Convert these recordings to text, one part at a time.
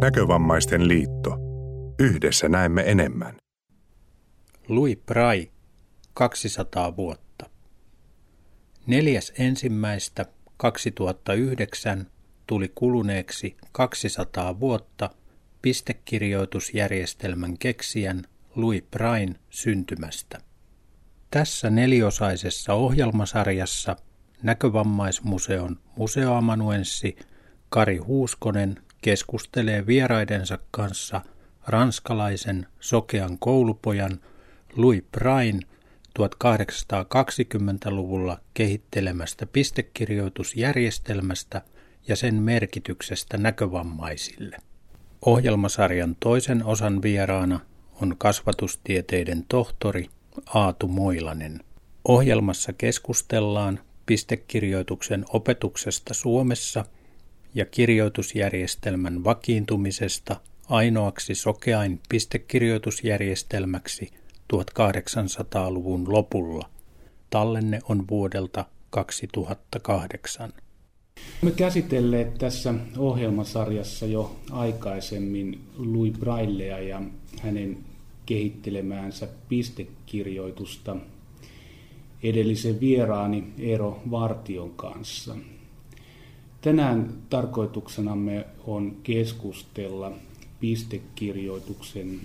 Näkövammaisten liitto. Yhdessä näemme enemmän. Louis Prai, 200 vuotta. Neljäs ensimmäistä 2009 tuli kuluneeksi 200 vuotta pistekirjoitusjärjestelmän keksijän Louis Brain syntymästä. Tässä neliosaisessa ohjelmasarjassa Näkövammaismuseon museoamanuenssi Kari Huuskonen keskustelee vieraidensa kanssa ranskalaisen sokean koulupojan Louis Brain 1820-luvulla kehittelemästä pistekirjoitusjärjestelmästä ja sen merkityksestä näkövammaisille. Ohjelmasarjan toisen osan vieraana on kasvatustieteiden tohtori Aatu Moilanen. Ohjelmassa keskustellaan pistekirjoituksen opetuksesta Suomessa ja kirjoitusjärjestelmän vakiintumisesta ainoaksi sokeain pistekirjoitusjärjestelmäksi 1800-luvun lopulla. Tallenne on vuodelta 2008. Me käsitelleet tässä ohjelmasarjassa jo aikaisemmin Louis Braillea ja hänen kehittelemäänsä pistekirjoitusta edellisen vieraani Eero Vartion kanssa. Tänään tarkoituksenamme on keskustella pistekirjoituksen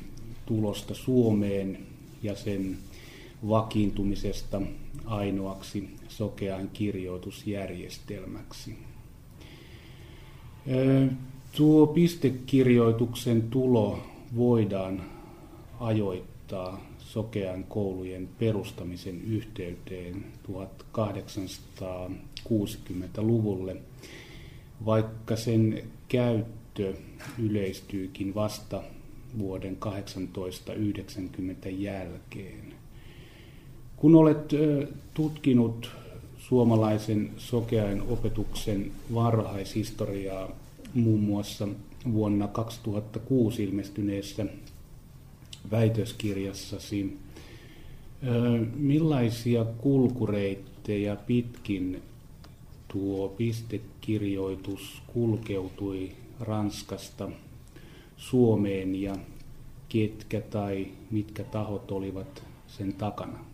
tulosta Suomeen ja sen vakiintumisesta ainoaksi sokean kirjoitusjärjestelmäksi. Tuo pistekirjoituksen tulo voidaan ajoittaa sokean koulujen perustamisen yhteyteen 1860-luvulle, vaikka sen käyttö yleistyykin vasta vuoden 1890 jälkeen. Kun olet tutkinut suomalaisen sokeain opetuksen varhaishistoriaa muun muassa vuonna 2006 ilmestyneessä väitöskirjassasi, millaisia kulkureittejä pitkin tuo pistekirjoitus kulkeutui Ranskasta Suomeen ja ketkä tai mitkä tahot olivat sen takana?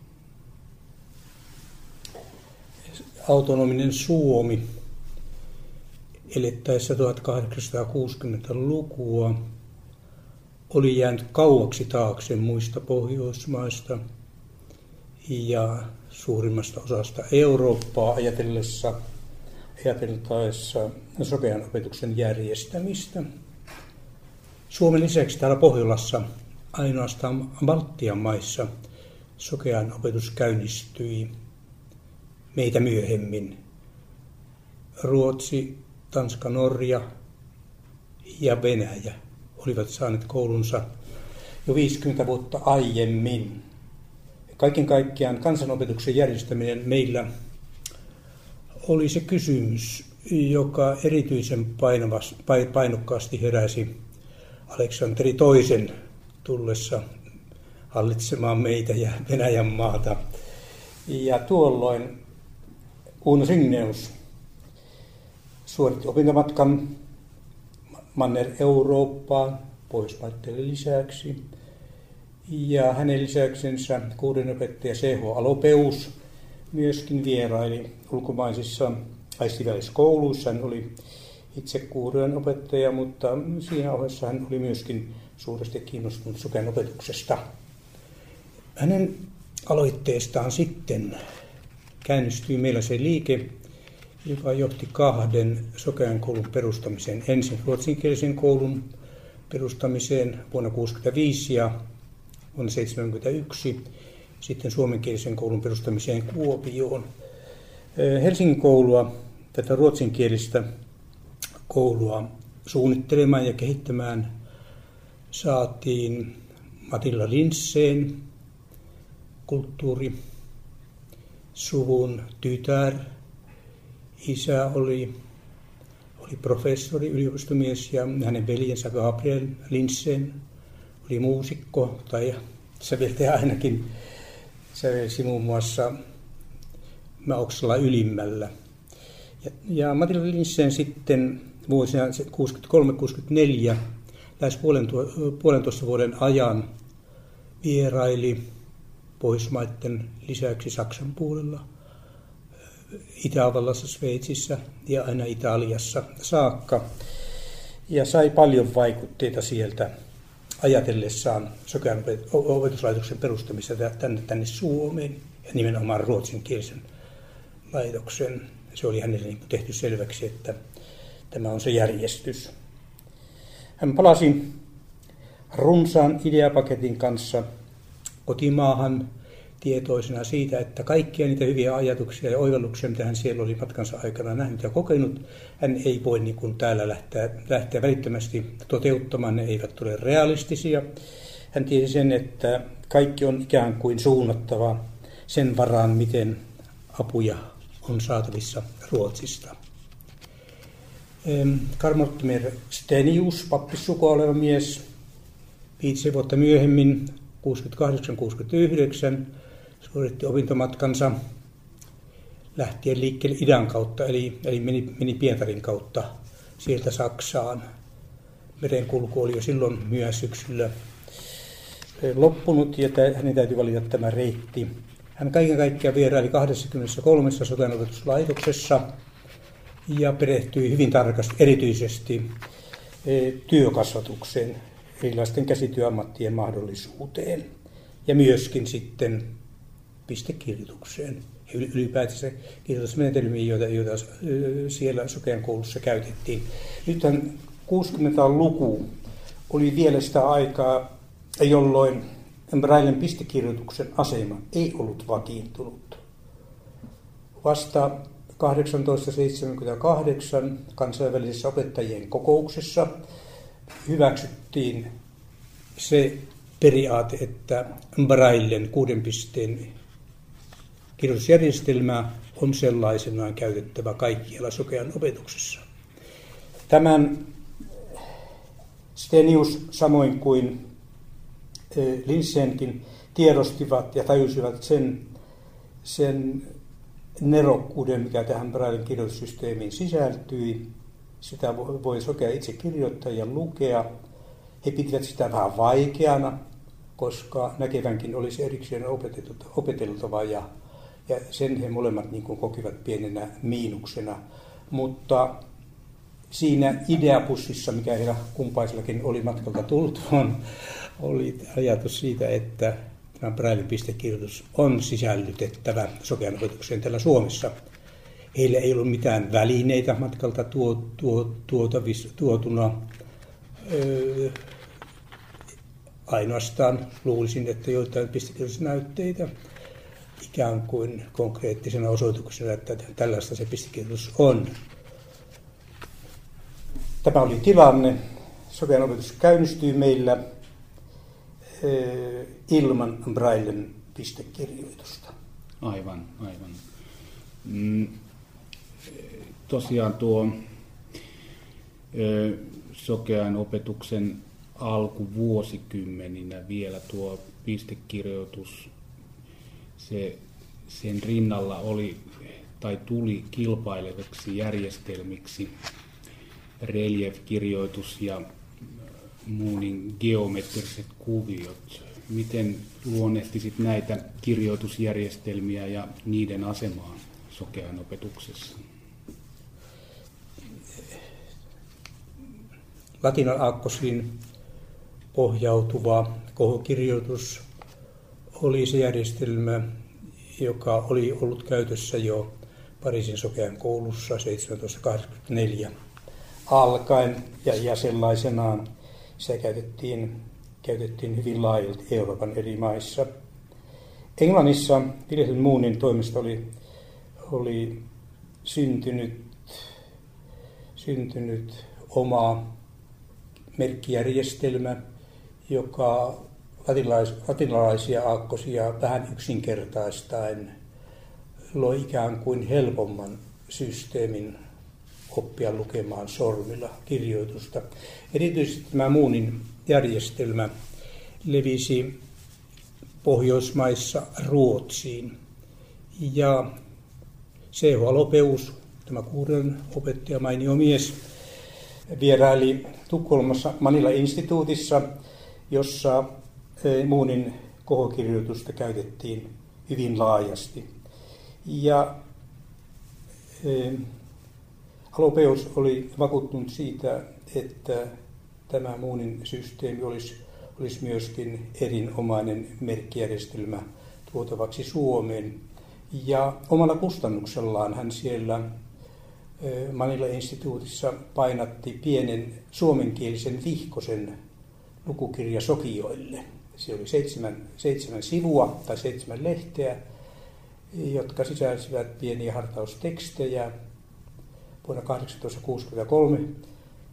Autonominen Suomi elettäessä 1860-lukua oli jäänyt kauaksi taakse muista Pohjoismaista ja suurimmasta osasta Eurooppaa ajatellessa, ajateltaessa sokean opetuksen järjestämistä. Suomen lisäksi täällä Pohjolassa ainoastaan Baltian maissa sokean opetus käynnistyi meitä myöhemmin. Ruotsi, Tanska, Norja ja Venäjä olivat saaneet koulunsa jo 50 vuotta aiemmin. Kaiken kaikkiaan kansanopetuksen järjestäminen meillä oli se kysymys, joka erityisen painokkaasti heräsi Aleksanteri toisen tullessa hallitsemaan meitä ja Venäjän maata. Ja tuolloin Uno Signeus suoritti opintomatkan Manner-Eurooppaan Pohjoismaiden lisäksi. Ja hänen lisäksensä kuuden opettaja C.H. Alopeus myöskin vieraili ulkomaisissa aistiväliskouluissa. Hän oli itse kuuden opettaja, mutta siinä ohessa hän oli myöskin suuresti kiinnostunut suken opetuksesta. Hänen aloitteestaan sitten käynnistyi meillä se liike, joka johti kahden sokean koulun perustamiseen. Ensin ruotsinkielisen koulun perustamiseen vuonna 1965 ja vuonna 1971, sitten suomenkielisen koulun perustamiseen Kuopioon. Helsingin koulua, tätä ruotsinkielistä koulua suunnittelemaan ja kehittämään saatiin Matilla Linsseen, kulttuuri, suvun tytär, isä oli, oli professori, yliopistomies ja hänen veljensä Gabriel Linsen oli muusikko tai säveltäjä ainakin. Sävelsi muun muassa Mauksella ylimmällä. Ja, ja Matilda Linsen sitten vuosina 63-64 lähes puolentoista vuoden ajan vieraili Pohjoismaiden lisäksi Saksan puolella, Itävallassa, Sveitsissä ja aina Italiassa saakka. Ja sai paljon vaikutteita sieltä ajatellessaan sokean opetuslaitoksen perustamista tänne, tänne Suomeen ja nimenomaan ruotsinkielisen laitoksen. Se oli hänelle niin tehty selväksi, että tämä on se järjestys. Hän palasi runsaan ideapaketin kanssa kotimaahan tietoisena siitä, että kaikkia niitä hyviä ajatuksia ja oivalluksia, mitä hän siellä oli matkansa aikana nähnyt ja kokenut, hän ei voi niin kuin täällä lähteä, lähteä välittömästi toteuttamaan, ne eivät tule realistisia. Hän tiesi sen, että kaikki on ikään kuin suunnattava sen varaan, miten apuja on saatavissa Ruotsista. Karl Mortimer Stenius, pappissuko oleva mies, viisi vuotta myöhemmin, 68-69, suoritti opintomatkansa lähtien liikkeelle idän kautta, eli, eli meni, meni Pietarin kautta sieltä Saksaan. Merenkulku oli jo silloin syksyllä loppunut ja hänen täytyy valita tämä reitti. Hän kaiken kaikkiaan vieraili 23 sotanopetuslaitoksessa ja perehtyi hyvin tarkasti erityisesti e, työkasvatukseen, erilaisten käsityöammattien mahdollisuuteen ja myöskin sitten pistekirjoitukseen ylipäätänsä kirjoitusmenetelmiin, joita, joita siellä Sokean koulussa käytettiin. Nythän 60-luku oli vielä sitä aikaa, jolloin Braillen pistekirjoituksen asema ei ollut vakiintunut. Vasta 1878 kansainvälisessä opettajien kokouksessa hyväksyttiin se periaate, että Braillen kuuden pisteen kirjoitusjärjestelmä on sellaisenaan käytettävä kaikkialla sokean opetuksessa. Tämän Stenius samoin kuin Linsenkin tiedostivat ja tajusivat sen, sen nerokkuuden, mikä tähän Braillen kirjoitussysteemiin sisältyi. Sitä voi sokea itse kirjoittaa ja lukea. He pitivät sitä vähän vaikeana, koska näkevänkin olisi erikseen opeteltava ja, ja sen he molemmat niin kuin kokivat pienenä miinuksena. Mutta siinä ideapussissa, mikä heillä kumpaisellakin oli matkalta tullut, on, oli ajatus siitä, että tämä Braille-pistekirjoitus on sisällytettävä sokean opetukseen täällä Suomessa. Heillä ei ollut mitään välineitä matkalta tuo, tuo, tuotavis, tuotuna. Öö, ainoastaan luulisin, että joitain pistekirjoitusnäytteitä ikään kuin konkreettisena osoituksena, että tällaista se pistekirjoitus on. Tämä oli tilanne. Sokean opetus käynnistyi meillä Eh, ilman Braillen pistekirjoitusta. Aivan, aivan. Mm, tosiaan tuo ö, sokean opetuksen alkuvuosikymmeninä vielä tuo pistekirjoitus, se, sen rinnalla oli tai tuli kilpailevaksi järjestelmiksi relief-kirjoitus ja muunin geometriset kuviot. Miten luonnehtisit näitä kirjoitusjärjestelmiä ja niiden asemaa sokean opetuksessa? Latinan aakkosiin pohjautuva kohokirjoitus oli se järjestelmä, joka oli ollut käytössä jo Pariisin sokean koulussa 1784 alkaen ja, ja sellaisenaan sitä käytettiin, käytettiin hyvin laajalti Euroopan eri maissa. Englannissa Wilhelm Moonin toimesta oli, oli syntynyt, syntynyt oma merkkijärjestelmä, joka latinalais, latinalaisia aakkosia vähän yksinkertaistaen loi ikään kuin helpomman systeemin oppia lukemaan sormilla kirjoitusta. Erityisesti tämä Muunin järjestelmä levisi Pohjoismaissa Ruotsiin. Ja C.H. Lopeus, tämä kuuden opettaja, mainio mies, vieraili Tukholmassa Manila-instituutissa, jossa Muunin kohokirjoitusta käytettiin hyvin laajasti. Ja Alopeus oli vakuuttunut siitä, että tämä Muunin systeemi olisi, olisi myöskin erinomainen merkkijärjestelmä tuotavaksi Suomeen. Ja omalla kustannuksellaan hän siellä Manila-instituutissa painatti pienen suomenkielisen vihkosen lukukirja Sokioille. Se oli seitsemän, seitsemän sivua tai seitsemän lehteä, jotka sisälsivät pieniä hartaustekstejä. Vuonna 1863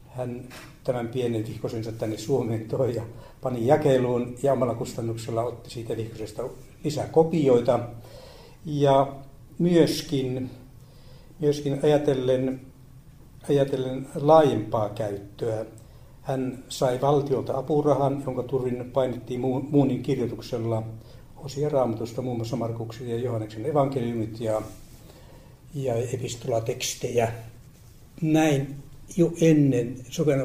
hän tämän pienen vihkosensa tänne Suomeen toi ja pani jakeluun ja omalla kustannuksella otti siitä vihkosesta lisää kopioita. Ja myöskin, myöskin ajatellen, ajatellen laajempaa käyttöä, hän sai valtiolta apurahan, jonka turvin painettiin Muunin kirjoituksella osia raamatusta, muun muassa Markuksen ja Johanneksen evankeliumit ja, ja epistolatekstejä. Näin jo ennen sokean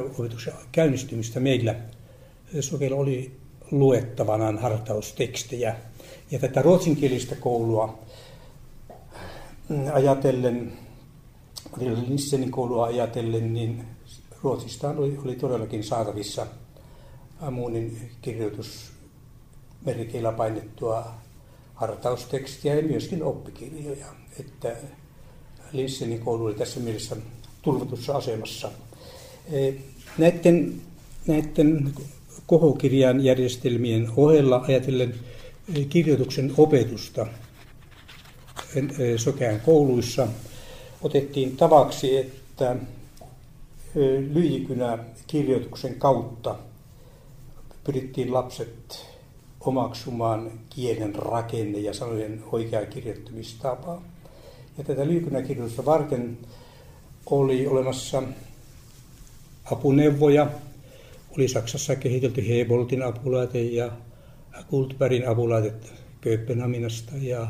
käynnistymistä meillä sokella oli luettavanaan hartaustekstejä. Ja tätä ruotsinkielistä koulua ajatellen, Linsenin koulua ajatellen, niin Ruotsista oli, oli todellakin saatavissa Amunin kirjoitus merkeillä painettua hartaustekstiä ja myöskin oppikirjoja. Että Linsenin koulu oli tässä mielessä turvatussa asemassa. E, näiden, näiden kohokirjan järjestelmien ohella ajatellen e, kirjoituksen opetusta e, Sokean kouluissa otettiin tavaksi, että lyijykynä kirjoituksen kautta pyrittiin lapset omaksumaan kielen rakenne ja sanojen oikea kirjoittamistapa. Ja tätä lyijykynäkirjoitusta varten oli olemassa apuneuvoja. Oli Saksassa kehitelty Heboltin apulaite ja Kultbergin apulaite Kööpenhaminasta ja,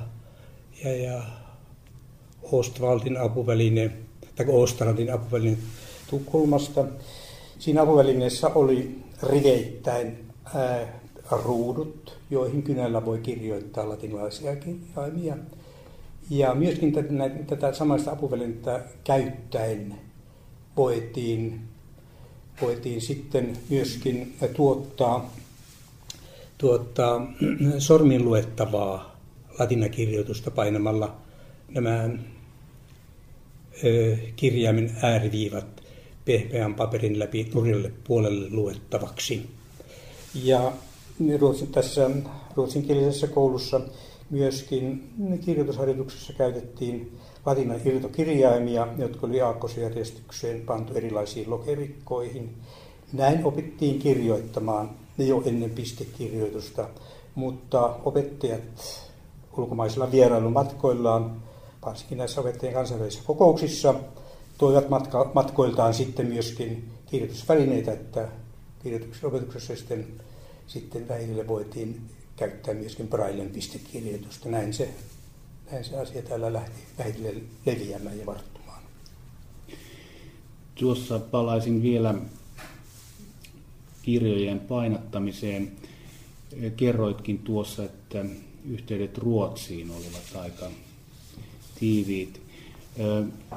ja, ja Ostwaldin apuväline, tai Ostrandin apuväline Tukholmasta. Siinä apuvälineessä oli riveittäin ää, ruudut, joihin kynällä voi kirjoittaa latinalaisia kirjaimia. Ja myöskin tätä, tätä samaista apuvälinettä käyttäen voitiin, voitiin sitten myöskin tuottaa, tuottaa sormin luettavaa latinakirjoitusta painamalla nämä kirjaimen ääriviivat pehmeän paperin läpi nurjalle puolelle luettavaksi. Ja Ruotsin, tässä ruotsinkielisessä koulussa myöskin kirjoitusharjoituksessa käytettiin latinan irtokirjaimia, jotka oli aakkosjärjestykseen pantu erilaisiin lokerikkoihin. Näin opittiin kirjoittamaan jo ennen pistekirjoitusta, mutta opettajat ulkomaisilla vierailumatkoillaan, varsinkin näissä opettajien kansainvälisissä kokouksissa, toivat matka, matkoiltaan sitten myöskin kirjoitusvälineitä, että kirjoituksen opetuksessa sitten, sitten vähille voitiin käyttää myöskin Brailen pistekirjoitusta. Näin se, näin se asia täällä lähti vähille leviämään ja varttumaan. Tuossa palaisin vielä kirjojen painattamiseen. Kerroitkin tuossa, että yhteydet Ruotsiin olivat aika tiiviit.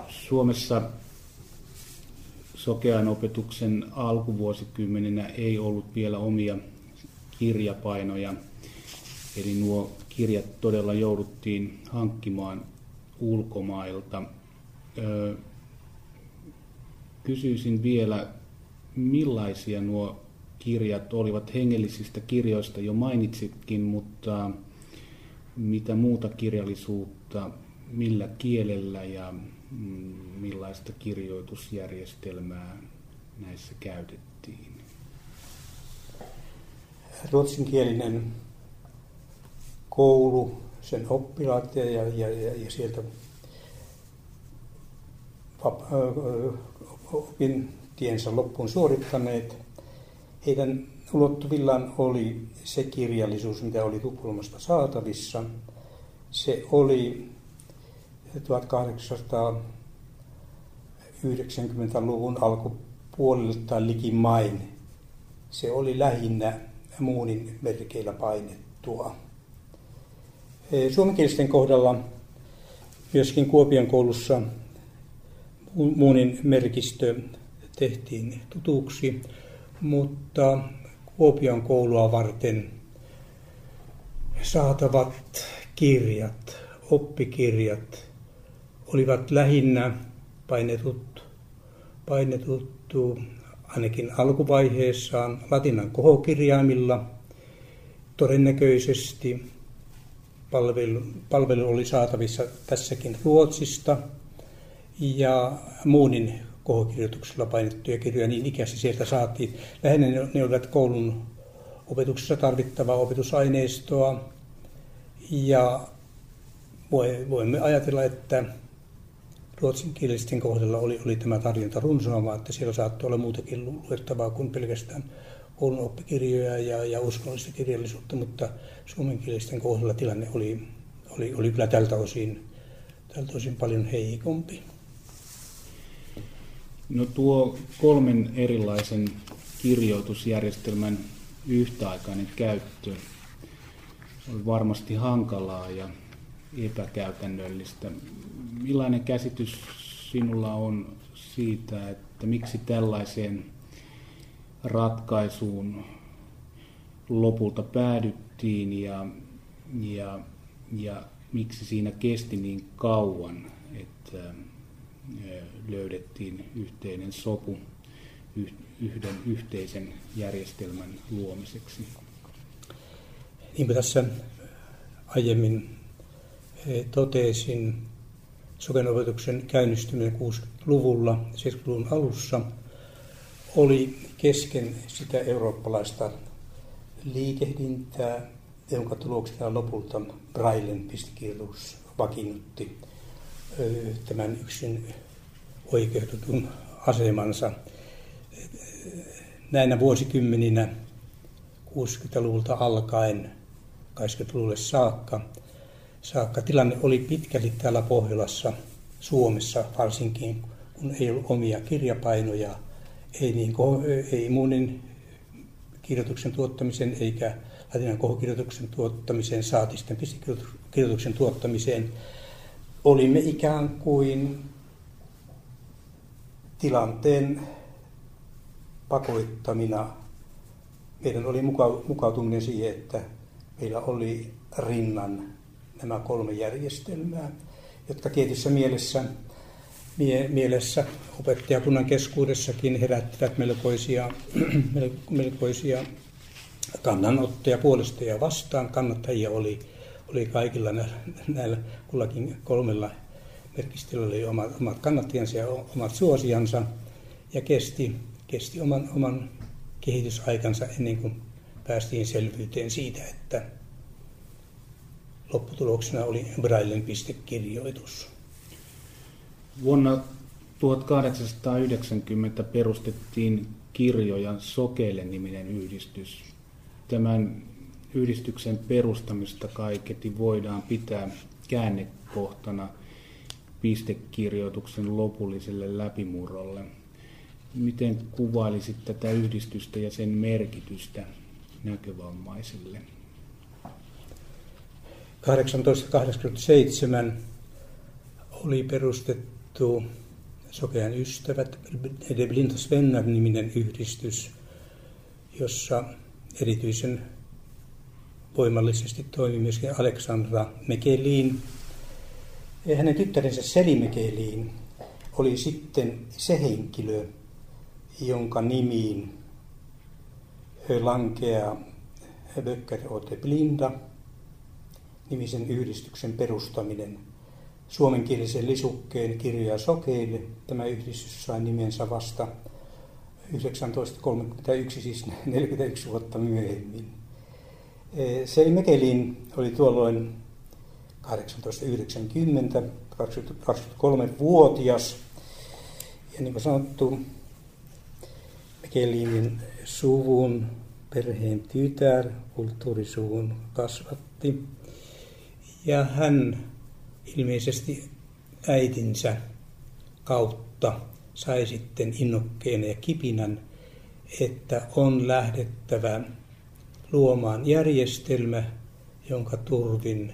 Suomessa sokean opetuksen alkuvuosikymmeninä ei ollut vielä omia kirjapainoja, eli nuo kirjat todella jouduttiin hankkimaan ulkomailta. Kysyisin vielä, millaisia nuo kirjat olivat hengellisistä kirjoista jo mainitsitkin, mutta mitä muuta kirjallisuutta millä kielellä ja mm, millaista kirjoitusjärjestelmää näissä käytettiin? Ruotsinkielinen koulu, sen oppilaat ja, ja, ja, ja sieltä opin tiensä loppuun suorittaneet. Heidän ulottuvillaan oli se kirjallisuus, mitä oli Tukholmasta saatavissa. Se oli 1890-luvun puolelta likimain. Se oli lähinnä muunin merkeillä painettua. Suomenkielisten kohdalla myöskin Kuopion koulussa muunin merkistö tehtiin tutuksi, mutta Kuopion koulua varten saatavat kirjat, oppikirjat olivat lähinnä painetut, painetut ainakin alkuvaiheessaan latinan kohokirjaimilla. Todennäköisesti palvelu, palvelu oli saatavissa tässäkin Ruotsista ja muunin kohokirjoituksella painettuja kirjoja niin ikäisesti sieltä saatiin. Lähinnä ne olivat koulun opetuksessa tarvittavaa opetusaineistoa ja voimme ajatella, että ruotsinkielisten kohdalla oli, oli tämä tarjonta runsaamaa, että siellä saattoi olla muutakin luettavaa kuin pelkästään koulun oppikirjoja ja, ja uskonnollista kirjallisuutta, mutta suomenkielisten kohdalla tilanne oli, oli, oli kyllä tältä osin, tältä osin paljon heikompi. No tuo kolmen erilaisen kirjoitusjärjestelmän yhtäaikainen käyttö on varmasti hankalaa ja epäkäytännöllistä. Millainen käsitys sinulla on siitä, että miksi tällaiseen ratkaisuun lopulta päädyttiin ja, ja, ja miksi siinä kesti niin kauan, että löydettiin yhteinen sopu yhden yhteisen järjestelmän luomiseksi. Niin kuin tässä aiemmin totesin, sokenopetuksen käynnistyminen 60-luvulla, 70-luvun alussa, oli kesken sitä eurooppalaista liikehdintää, jonka tuloksena lopulta Brailen pistikirjoitus vakiinnutti tämän yksin oikeutetun asemansa. Näinä vuosikymmeninä 60-luvulta alkaen 80-luvulle saakka, saakka tilanne oli pitkälti täällä Pohjolassa, Suomessa varsinkin, kun ei ollut omia kirjapainoja, ei, niin, ei muunin kirjoituksen tuottamisen eikä latinan kohokirjoituksen tuottamiseen, saati sitten tuottamiseen olimme ikään kuin tilanteen pakoittamina. Meidän oli mukautuminen siihen, että meillä oli rinnan nämä kolme järjestelmää, jotka tietyssä mielessä, mie, mielessä opettajakunnan keskuudessakin herättivät melkoisia, melkoisia kannanottoja puolesta ja vastaan. Kannattajia oli oli kaikilla näillä kullakin kolmella merkistöllä oli omat, omat kannattajansa ja omat suosiansa ja kesti, kesti oman, oman kehitysaikansa ennen kuin päästiin selvyyteen siitä, että lopputuloksena oli Braillen pistekirjoitus. Vuonna 1890 perustettiin kirjoja Sokeille niminen yhdistys. Tämän yhdistyksen perustamista kaiketi voidaan pitää käännekohtana pistekirjoituksen lopulliselle läpimurrolle. Miten kuvailisit tätä yhdistystä ja sen merkitystä näkövammaisille? 1887 oli perustettu Sokean ystävät, De Blindas Vänner niminen yhdistys, jossa erityisen voimallisesti toimi myöskin Aleksandra Mekelin. Hänen tyttärensä Seli Mekelin oli sitten se henkilö, jonka nimiin lankeaa Böcker Ote Blinda nimisen yhdistyksen perustaminen. Suomenkielisen lisukkeen kirjoja sokeille tämä yhdistys sai nimensä vasta 1931, siis 41 vuotta myöhemmin. Seli Mekelin oli tuolloin 1890, 23-vuotias. Ja niin kuin sanottu, Mekelinin suvun perheen tytär, kulttuurisuvun kasvatti. Ja hän ilmeisesti äitinsä kautta sai sitten innokkeen ja kipinän, että on lähdettävä luomaan järjestelmä, jonka turvin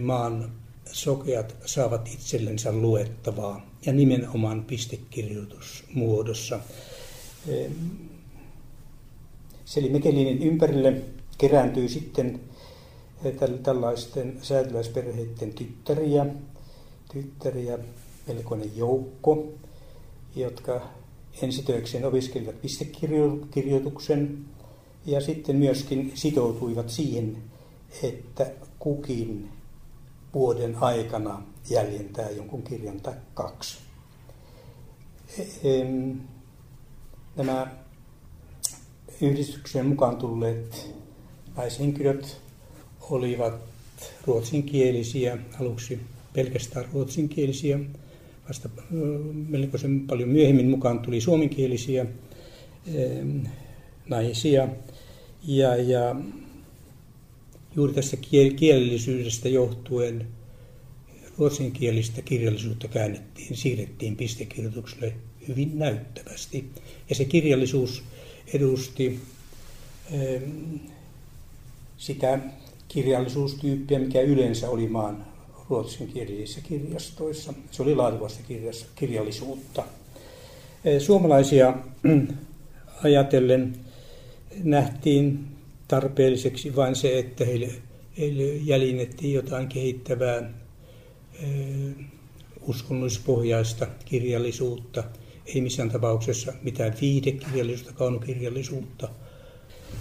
maan sokeat saavat itsellensä luettavaa ja nimenomaan pistekirjoitusmuodossa. Seli Mekelinin ympärille kerääntyi sitten tällaisten säätyläisperheiden tyttäriä, tyttäriä melkoinen joukko, jotka ensitöikseen opiskelivat pistekirjoituksen ja sitten myöskin sitoutuivat siihen, että kukin vuoden aikana jäljentää jonkun kirjan tai kaksi. Nämä yhdistyksen mukaan tulleet naishenkilöt olivat ruotsinkielisiä, aluksi pelkästään ruotsinkielisiä, vasta melkoisen paljon myöhemmin mukaan tuli suomenkielisiä naisia. Ja, ja juuri tässä kielellisyydestä johtuen ruotsinkielistä kirjallisuutta käännettiin, siirrettiin pistekirjoitukselle hyvin näyttävästi. Ja se kirjallisuus edusti sitä kirjallisuustyyppiä, mikä yleensä oli maan ruotsinkielisissä kirjastoissa. Se oli laadukasta kirjallisuutta. Suomalaisia ajatellen nähtiin tarpeelliseksi vain se, että heille, heille jäljinnettiin jotain kehittävää uskonnollispohjaista kirjallisuutta, ei missään tapauksessa mitään viidekirjallisuutta, kaunokirjallisuutta.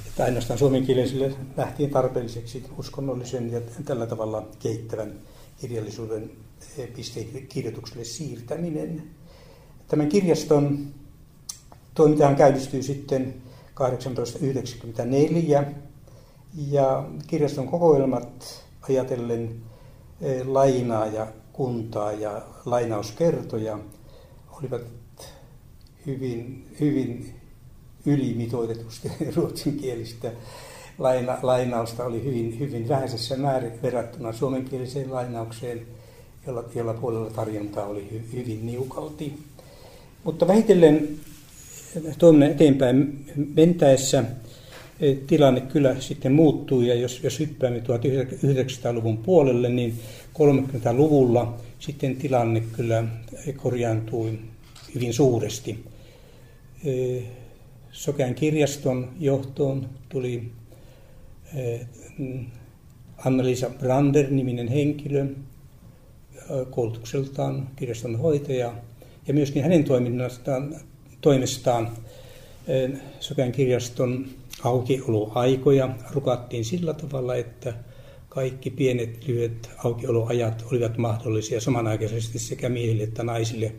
Että ainoastaan suomenkielisille nähtiin tarpeelliseksi uskonnollisen ja tällä tavalla kehittävän kirjallisuuden pistekirjoitukselle siirtäminen. Tämän kirjaston toimintahan käynnistyy sitten 1894 ja kirjaston kokoelmat ajatellen e, lainaa ja kuntaa ja lainauskertoja olivat hyvin, hyvin ylimitoitetusti ruotsinkielistä laina, lainausta oli hyvin, hyvin vähäisessä määrin verrattuna suomenkieliseen lainaukseen, jolla, jolla puolella tarjontaa oli hy, hyvin niukalti. Mutta vähitellen toiminnan eteenpäin mentäessä e, tilanne kyllä sitten muuttuu ja jos, jos hyppäämme 1900-luvun puolelle, niin 30-luvulla sitten tilanne kyllä korjaantui hyvin suuresti. Sokean kirjaston johtoon tuli e, Annelisa Brander-niminen henkilö, koulutukseltaan kirjaston hoitaja, ja myöskin hänen toiminnastaan toimestaan Sokean kirjaston aukioloaikoja rukattiin sillä tavalla, että kaikki pienet lyhyet aukioloajat olivat mahdollisia samanaikaisesti sekä miehille että naisille.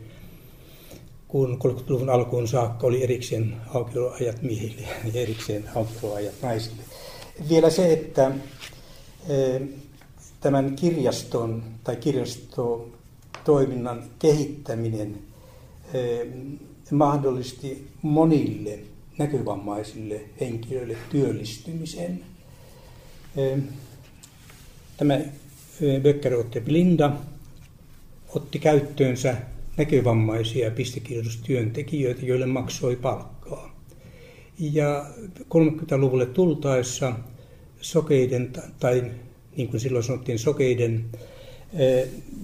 Kun 30-luvun alkuun saakka oli erikseen aukioloajat miehille ja erikseen aukioloajat naisille. Vielä se, että tämän kirjaston tai kirjastotoiminnan kehittäminen mahdollisti monille näkövammaisille henkilöille työllistymisen. Tämä Böcker otti Blinda otti käyttöönsä näkövammaisia pistekirjoitustyöntekijöitä, joille maksoi palkkaa. Ja 30-luvulle tultaessa sokeiden, tai niin kuin silloin sanottiin, sokeiden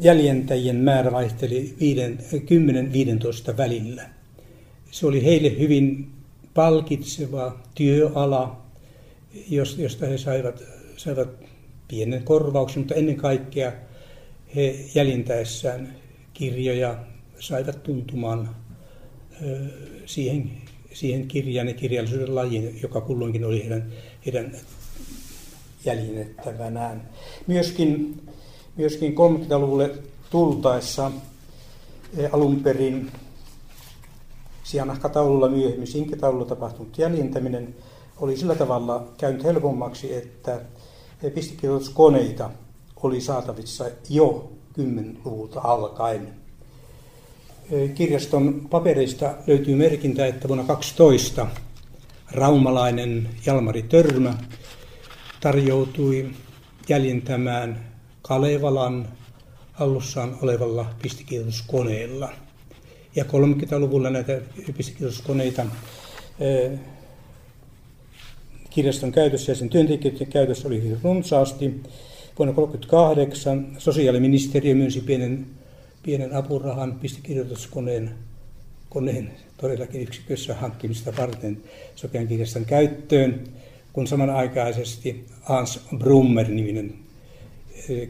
jäljentäjien määrä vaihteli 10-15 välillä. Se oli heille hyvin palkitseva työala, josta he saivat, saivat pienen korvauksen, mutta ennen kaikkea he jäljentäessään kirjoja saivat tuntumaan siihen, siihen kirjaan ja kirjallisuuden lajiin, joka kulloinkin oli heidän, heidän jäljennettävänään. Myöskin, myöskin 30-luvulle tultaessa alun perin Sianahkataululla myöhemmin sinketaululla tapahtunut jäljentäminen oli sillä tavalla käynyt helpommaksi, että pistekirjoituskoneita oli saatavissa jo 10-luvulta alkaen. Kirjaston papereista löytyy merkintä, että vuonna 12 raumalainen Jalmari Törmä tarjoutui jäljentämään Kalevalan hallussaan olevalla pistekirjoituskoneella – Ja 30-luvulla näitä pistekirjoituskoneita kirjaston käytössä ja sen työntekijöiden käytössä oli runsaasti. Vuonna 1938 sosiaaliministeriö myönsi pienen, pienen apurahan pistekirjoituskoneen koneen todellakin yksikössä hankkimista varten sokean kirjaston käyttöön, kun samanaikaisesti Hans Brummer-niminen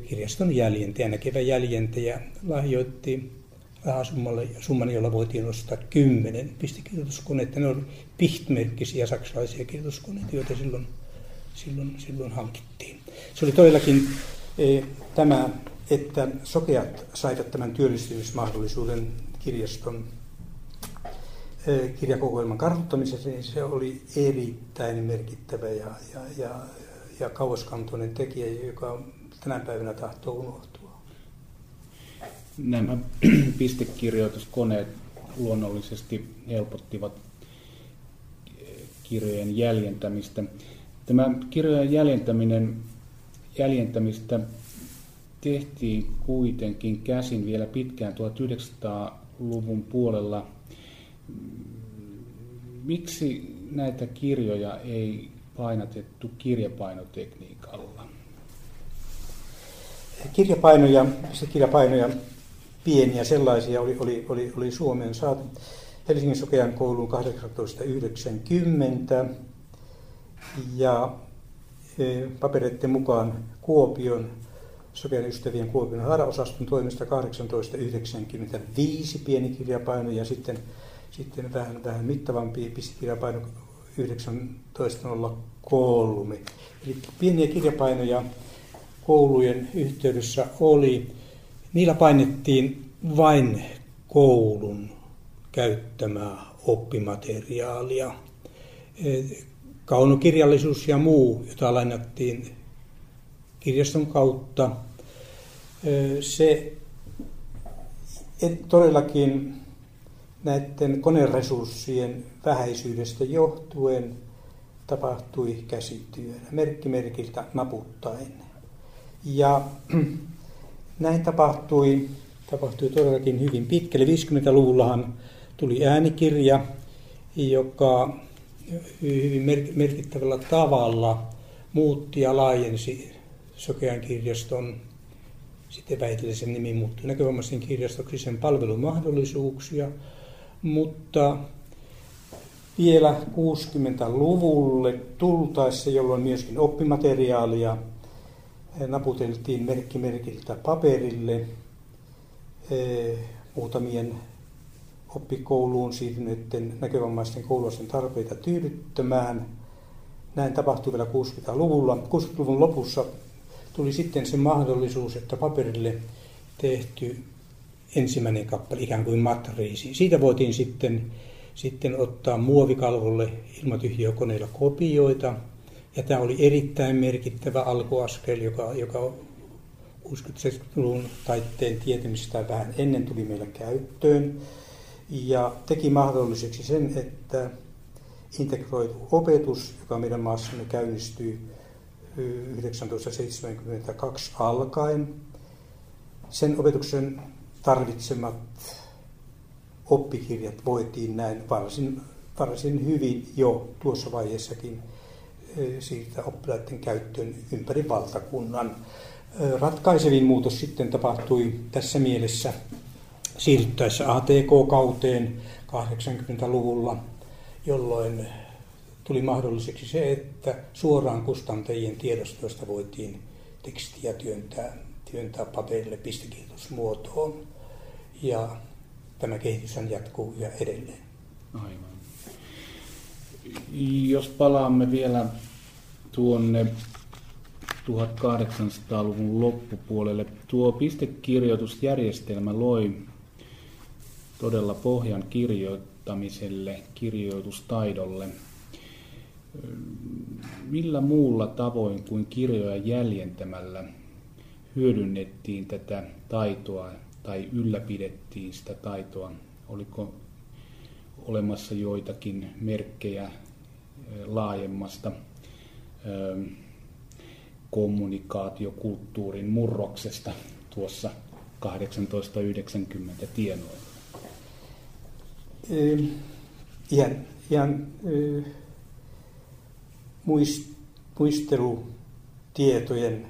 kirjaston jäljentäjä, näkevä jäljentäjä, lahjoitti rahasummalle summan, jolla voitiin ostaa kymmenen pistekirjoituskoneita. Ne olivat pihtmerkkisiä saksalaisia kirjoituskoneita, joita silloin, silloin, silloin hankittiin. Se oli todellakin e, tämä, että sokeat saivat tämän työllistymismahdollisuuden kirjaston e, kirjakokoelman kartuttamisessa, niin se oli erittäin merkittävä ja, ja, ja, ja kauaskantoinen tekijä, joka tänä päivänä tahtoo unohtua. Nämä pistekirjoituskoneet luonnollisesti helpottivat kirjojen jäljentämistä. Tämä kirjojen jäljentäminen, jäljentämistä tehtiin kuitenkin käsin vielä pitkään 1900-luvun puolella. Miksi näitä kirjoja ei painatettu kirjapainotekniikalla? Kirjapainoja, se kirjapainoja, pieniä sellaisia oli, oli, oli, oli Suomeen saatu. Helsingin Sokean kouluun 1890 ja e, papereiden mukaan Kuopion Sokean ystävien Kuopion haraosaston toimesta 1895 pieni kirjapaino ja sitten, sitten vähän, vähän mittavampi pistikirjapaino 1903. Eli pieniä kirjapainoja koulujen yhteydessä oli. Niillä painettiin vain koulun käyttämää oppimateriaalia. E, kaunokirjallisuus ja muu, jota lainattiin kirjaston kautta, se todellakin näiden koneresurssien vähäisyydestä johtuen tapahtui käsityönä, merkkimerkiltä naputtaen. Ja näin tapahtui, tapahtui todellakin hyvin pitkälle. 50-luvullahan tuli äänikirja, joka hyvin merkittävällä tavalla muutti ja laajensi Sokean kirjaston, sitten väitellen sen nimi muuttui näkövammaisen kirjastoksi sen palvelumahdollisuuksia, mutta vielä 60-luvulle tultaessa, jolloin myöskin oppimateriaalia naputeltiin merkkimerkiltä paperille muutamien oppikouluun siirtyneiden näkövammaisten koululaisten tarpeita tyydyttämään. Näin tapahtui vielä 60-luvulla. 60-luvun lopussa tuli sitten se mahdollisuus, että paperille tehty ensimmäinen kappale, ikään kuin matriisi. Siitä voitiin sitten, sitten ottaa muovikalvolle ilmatyhjiökoneilla kopioita. Ja tämä oli erittäin merkittävä alkuaskel, joka, joka 60-70-luvun taitteen tietämistä vähän ennen tuli meillä käyttöön ja teki mahdolliseksi sen, että integroitu opetus, joka meidän maassamme käynnistyi 1972 alkaen, sen opetuksen tarvitsemat oppikirjat voitiin näin varsin, varsin hyvin jo tuossa vaiheessakin siirtää oppilaiden käyttöön ympäri valtakunnan. Ratkaisevin muutos sitten tapahtui tässä mielessä siirryttäessä ATK-kauteen 80-luvulla, jolloin tuli mahdolliseksi se, että suoraan kustantajien tiedostoista voitiin tekstiä työntää, työntää paperille pistekirjoitusmuotoon. Ja tämä kehitys jatkuu ja edelleen. Aivan. Jos palaamme vielä tuonne 1800-luvun loppupuolelle, tuo pistekirjoitusjärjestelmä loi todella pohjan kirjoittamiselle, kirjoitustaidolle. Millä muulla tavoin kuin kirjoja jäljentämällä hyödynnettiin tätä taitoa tai ylläpidettiin sitä taitoa? Oliko olemassa joitakin merkkejä laajemmasta kommunikaatiokulttuurin murroksesta tuossa 1890 tienoilla? ihan, ihan muistelutietojen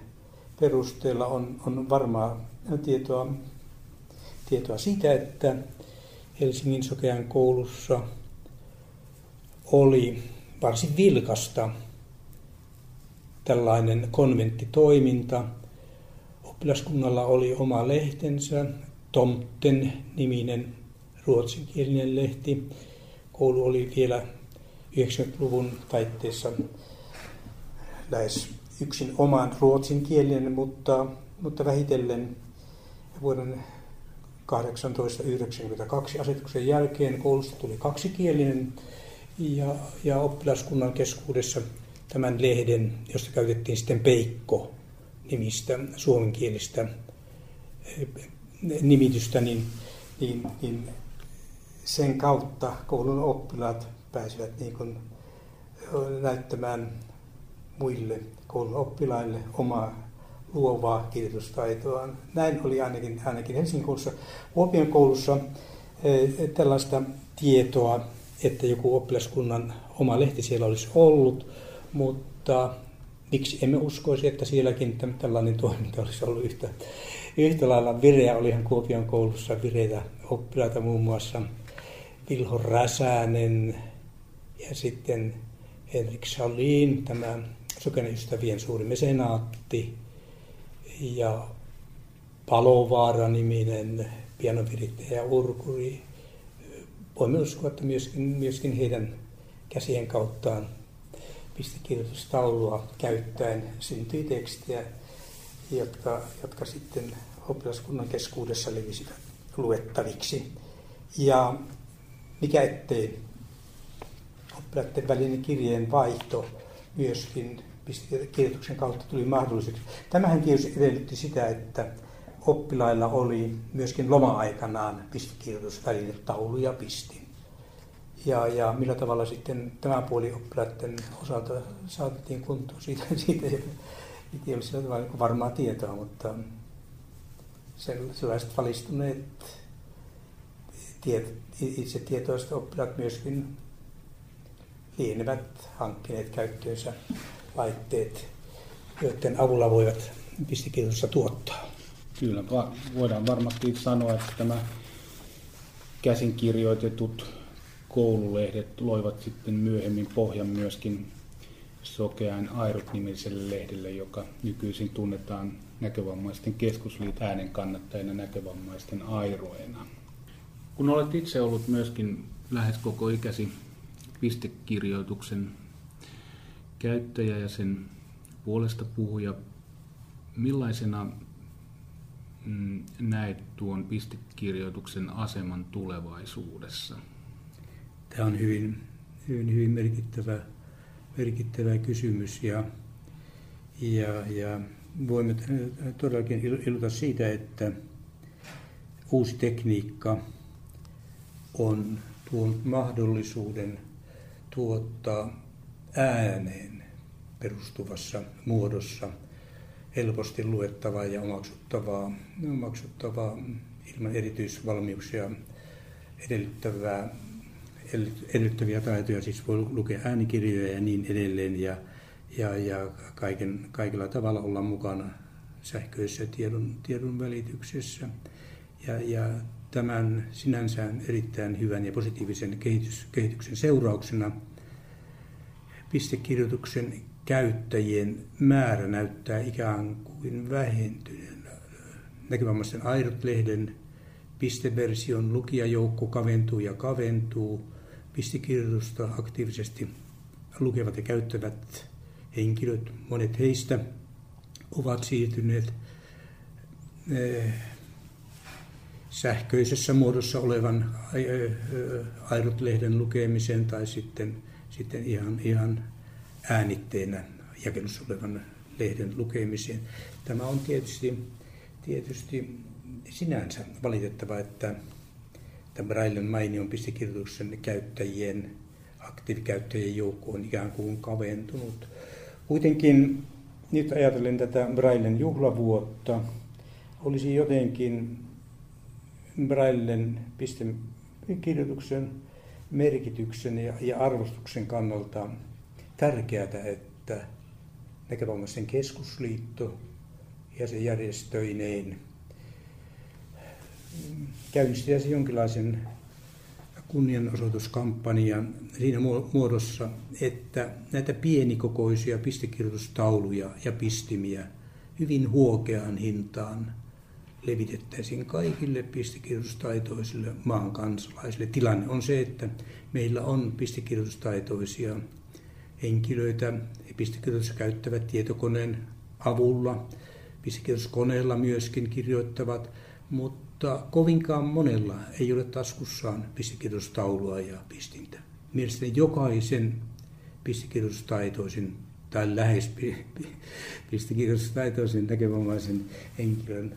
perusteella on, on varmaa tietoa, tietoa siitä, että Helsingin Sokean koulussa oli varsin vilkasta tällainen konventtitoiminta. Oppilaskunnalla oli oma lehtensä, Tomten niminen ruotsinkielinen lehti. Koulu oli vielä 90-luvun taitteessa lähes yksin oman ruotsinkielinen, mutta, mutta vähitellen vuoden 1892 asetuksen jälkeen koulusta tuli kaksikielinen ja, ja oppilaskunnan keskuudessa tämän lehden, josta käytettiin sitten Peikko nimistä suomenkielistä nimitystä, niin, niin, niin sen kautta koulun oppilaat pääsivät niin kuin näyttämään muille koulun oppilaille omaa luovaa kirjoitustaitoaan. Näin oli ainakin, ainakin Helsingin koulussa. Kuopion koulussa eh, tällaista tietoa, että joku oppilaskunnan oma lehti siellä olisi ollut, mutta miksi emme uskoisi, että sielläkin tällainen toiminta olisi ollut yhtä, yhtä lailla vireä. Olihan Kuopion koulussa vireitä oppilaita muun muassa Vilho Räsänen ja sitten Henrik Salin, tämä Sokeinen ystävien suuri mesenaatti, ja Palovaara-niminen pianovirittäjä Urkuri. Voimme uskoa, että myöskin, myöskin heidän käsien kauttaan pistekirjoitustaulua käyttäen syntyi tekstejä, jotka, jotka sitten oppilaskunnan keskuudessa levisivät luettaviksi. Ja mikä ettei oppilaiden välinen kirjeen vaihto myöskin pistekirjoituksen kautta tuli mahdolliseksi. Tämähän tietysti edellytti sitä, että oppilailla oli myöskin loma-aikanaan pistekirjoitusväline taulu ja pisti. Ja, ja millä tavalla sitten tämä puoli oppilaiden osalta saatettiin kuntoon, siitä, siitä ei, ei ole sillä tavalla niin varmaa tietoa, mutta sellaiset valistuneet tiet, itse tietoiset oppilaat myöskin lienevät hankkineet käyttöönsä laitteet, joiden avulla voivat pistekirjoitusta tuottaa. Kyllä, voidaan varmasti sanoa, että tämä käsin kirjoitetut koululehdet loivat sitten myöhemmin pohjan myöskin Sokean Airut-nimiselle lehdelle, joka nykyisin tunnetaan näkövammaisten keskusliit äänen kannattajina näkövammaisten airoena. Kun olet itse ollut myöskin lähes koko ikäsi pistekirjoituksen käyttäjä ja sen puolesta puhuja. Millaisena mm, näet tuon pistekirjoituksen aseman tulevaisuudessa? Tämä on hyvin, hyvin, hyvin merkittävä, merkittävä kysymys ja, ja, ja voimme todellakin iloita siitä, että uusi tekniikka on tuonut mahdollisuuden tuottaa ääneen perustuvassa muodossa helposti luettavaa ja omaksuttavaa, omaksuttavaa ilman erityisvalmiuksia edellyttävää, edellyttäviä taitoja, siis voi lukea äänikirjoja ja niin edelleen ja, ja, ja kaiken, kaikilla tavalla olla mukana sähköisessä tiedon, tiedon välityksessä. Ja, ja tämän sinänsä erittäin hyvän ja positiivisen kehitys, kehityksen seurauksena – pistekirjoituksen käyttäjien määrä näyttää ikään kuin vähentyneen. Näkövammaisten Airut-lehden pisteversion lukijajoukko kaventuu ja kaventuu. Pistekirjoitusta aktiivisesti lukevat ja käyttävät henkilöt, monet heistä ovat siirtyneet eh, sähköisessä muodossa olevan eh, Airut-lehden lukemiseen tai sitten sitten ihan, ihan äänitteenä jakelussa olevan lehden lukemiseen. Tämä on tietysti, tietysti sinänsä valitettava, että tämä Braillen mainion pistekirjoituksen käyttäjien, aktiivikäyttäjien joukko on ikään kuin kaventunut. Kuitenkin nyt ajatellen tätä Braillen juhlavuotta, olisi jotenkin Braillen pistekirjoituksen merkityksen ja, ja arvostuksen kannalta tärkeää, että Näkövammaisten keskusliitto ja se järjestöineen. Käynnistäisi jonkinlaisen kunnianosoituskampanjan siinä muodossa, että näitä pienikokoisia pistekirjoitustauluja ja pistimiä hyvin huokeaan hintaan levitettäisiin kaikille pistekirjoitustaitoisille maan kansalaisille. Tilanne on se, että meillä on pistekirjoitustaitoisia henkilöitä, pistekirjoitusta käyttävät tietokoneen avulla, pistekirjoituskoneella myöskin kirjoittavat, mutta kovinkaan monella ei ole taskussaan pistekirjoitustaulua ja pistintä. Mielestäni jokaisen pistekirjoitustaitoisen tai lähes pistekirjoitustaitoisen näkövammaisen henkilön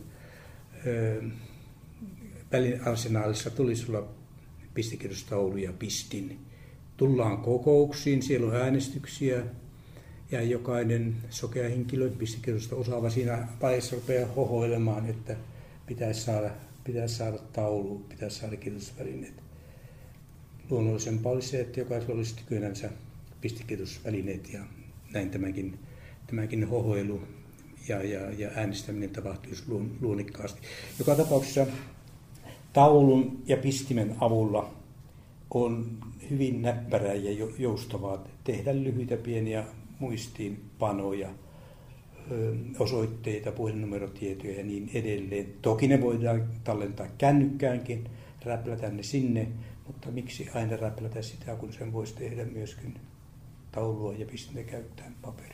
arsenaalissa tulisi olla pistekirjoitustaulu ja pistin. Tullaan kokouksiin, siellä on äänestyksiä ja jokainen sokea henkilö, pistekirjoitusta osaava siinä vaiheessa rupeaa hohoilemaan, että pitäisi saada, pitäisi saada taulu, pitäisi saada kirjoitusvälineet. Luonnollisempaa olisi se, että jokaisella olisi tykönänsä pistekirjoitusvälineet ja näin tämäkin, tämäkin hohoilu ja, ja, ja äänestäminen tapahtuisi luonnikkaasti. Joka tapauksessa taulun ja pistimen avulla on hyvin näppärää ja joustavaa tehdä lyhyitä pieniä muistiinpanoja, osoitteita, puhelinnumerotietoja ja niin edelleen. Toki ne voidaan tallentaa kännykkäänkin, räplätä ne sinne, mutta miksi aina räplätä sitä, kun sen voisi tehdä myöskin taulua ja pistintä käyttäen paperille.